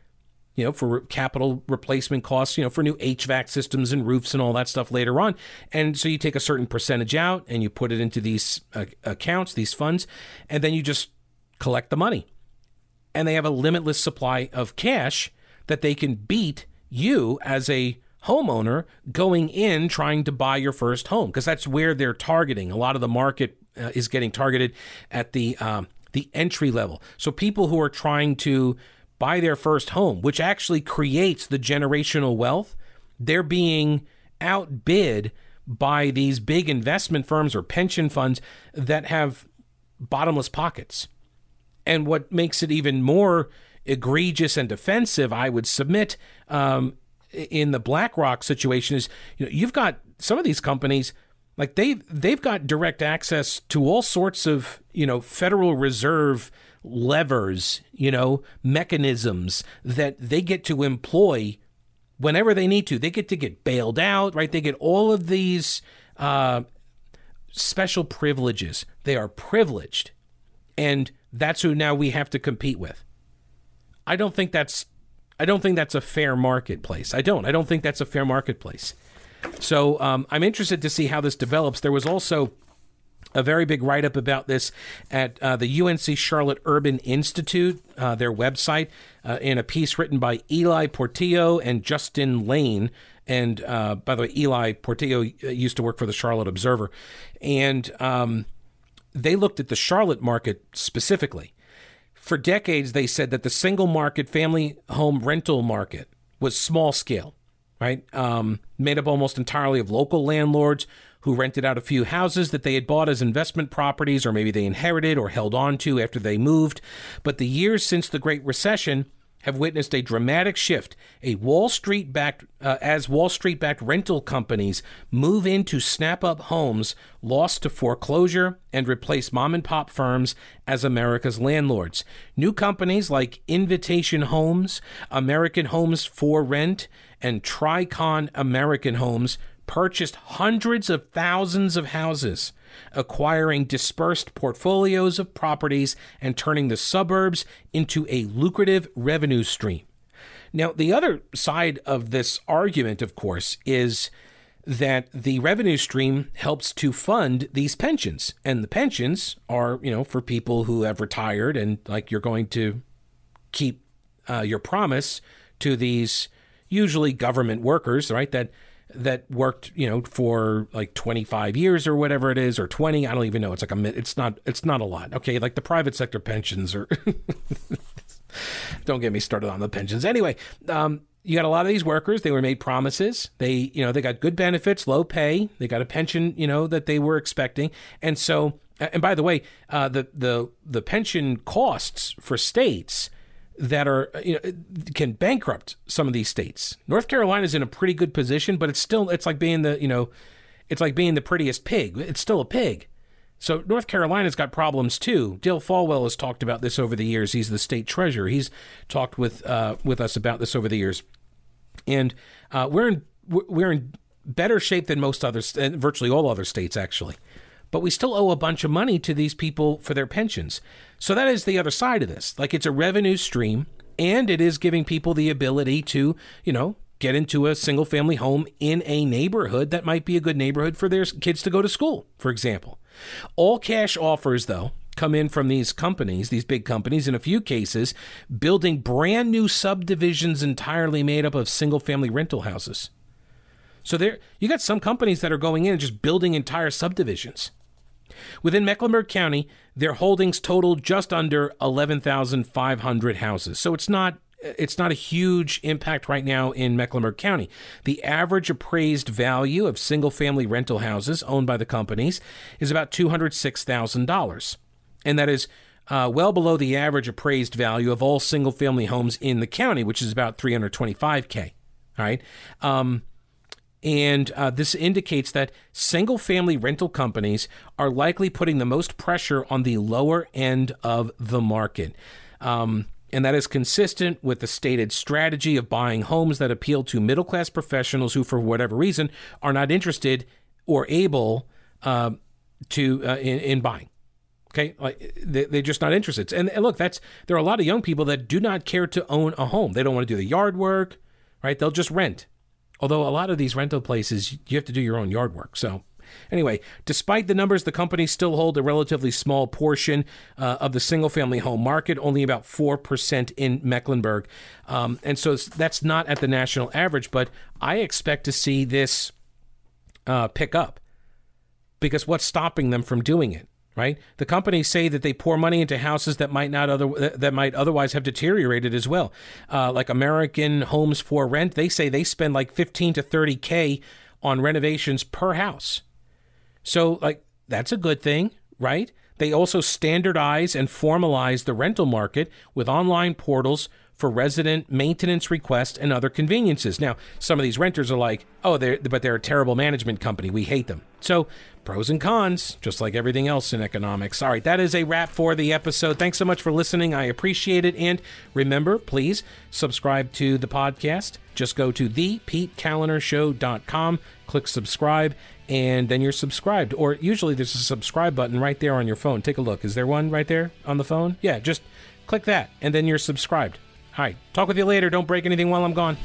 you know, for capital replacement costs, you know, for new HVAC systems and roofs and all that stuff later on. And so you take a certain percentage out and you put it into these uh, accounts, these funds, and then you just collect the money. And they have a limitless supply of cash that they can beat you as a homeowner going in trying to buy your first home because that's where they're targeting. A lot of the market uh, is getting targeted at the um, the entry level. So people who are trying to buy their first home, which actually creates the generational wealth, they're being outbid by these big investment firms or pension funds that have bottomless pockets. And what makes it even more egregious and offensive, I would submit, um, in the BlackRock situation is you know you've got some of these companies like they they've got direct access to all sorts of you know Federal Reserve levers, you know, mechanisms that they get to employ whenever they need to. They get to get bailed out, right? They get all of these uh, special privileges. They are privileged. And that's who now we have to compete with. I don't think that's I don't think that's a fair marketplace. I don't. I don't think that's a fair marketplace. So um, I'm interested to see how this develops. There was also a very big write up about this at uh, the UNC Charlotte Urban Institute, uh, their website, uh, in a piece written by Ely Portillo and Justin Lane. And uh, by the way, Ely Portillo uh, used to work for the Charlotte Observer. And um, they looked at the Charlotte market specifically. For decades, they said that the single market family home rental market was small scale, right? Um, made up almost entirely of local landlords who rented out a few houses that they had bought as investment properties or maybe they inherited or held on to after they moved. But the years since the Great Recession, have witnessed a dramatic shift. A Wall Street backed uh, as Wall Street backed rental companies move in to snap up homes lost to foreclosure and replace mom and pop firms as America's landlords. New companies like Invitation Homes, American Homes for Rent, and Tricon American Homes purchased hundreds of thousands of houses, acquiring dispersed portfolios of properties and turning the suburbs into a lucrative revenue stream. Now, the other side of this argument, of course, is that the revenue stream helps to fund these pensions. And the pensions are, you know, for people who have retired and like you're going to keep uh, your promise to these usually government workers, right? That that worked, you know, for like 25 years or whatever it is, or 20. I don't even know. It's like a, it's not, it's not a lot. Okay. Like the private sector pensions or don't get me started on the pensions. Anyway, um, you got a lot of these workers. They were made promises. They, you know, they got good benefits, low pay. They got a pension, you know, that they were expecting. And so, and by the way, uh, the the the pension costs for states that are you know can bankrupt some of these states. North Carolina is in a pretty good position, but it's still it's like being the you know it's like being the prettiest pig. It's still a pig. So North Carolina's got problems too. Dale Folwell has talked about this over the years. He's the state treasurer. He's talked with uh, with us about this over the years, and uh, we're in we're in better shape than most others, virtually all other states actually but we still owe a bunch of money to these people for their pensions. So that is the other side of this. Like it's a revenue stream and it is giving people the ability to, you know, get into a single family home in a neighborhood that might be a good neighborhood for their kids to go to school, for example. All cash offers, though, come in from these companies, these big companies, in a few cases, building brand new subdivisions entirely made up of single family rental houses. So there you got some companies that are going in and just building entire subdivisions. Within Mecklenburg County, their holdings total just under 11,500 houses. So it's not it's not a huge impact right now in Mecklenburg County. The average appraised value of single family rental houses owned by the companies is about $206,000. And that is uh, well below the average appraised value of all single family homes in the county, which is about 325K. All right. Um, and uh, this indicates that single family rental companies are likely putting the most pressure on the lower end of the market. Um, and that is consistent with the stated strategy of buying homes that appeal to middle class professionals who, for whatever reason, are not interested or able uh, to uh, in, in, buying. Okay, like they, they're just not interested. And, and look, that's there are a lot of young people that do not care to own a home. They don't want to do the yard work, right? They'll just rent. Although a lot of these rental places, you have to do your own yard work. So, anyway, despite the numbers, the companies still hold a relatively small portion uh, of the single family home market, only about 4% in Mecklenburg. Um, and so that's not at the national average, but I expect to see this uh, pick up because what's stopping them from doing it? Right? The companies say that they pour money into houses that might not other that might otherwise have deteriorated as well. Uh, like American Homes for Rent, they say they spend like 15 to 30 k on renovations per house. So like that's a good thing, right? They also standardize and formalize the rental market with online portals for resident maintenance requests and other conveniences. Now, some of these renters are like, "Oh, they're but they're a terrible management company. We hate them." So, pros and cons, just like everything else in economics. All right, that is a wrap for the episode. Thanks so much for listening. I appreciate it. And remember, please subscribe to the podcast. Just go to thepetekalinershow.com, click subscribe, and then you're subscribed. Or usually there's a subscribe button right there on your phone. Take a look. Is there one right there on the phone? Yeah, just click that, and then you're subscribed. All right. Talk with you later. Don't break anything while I'm gone.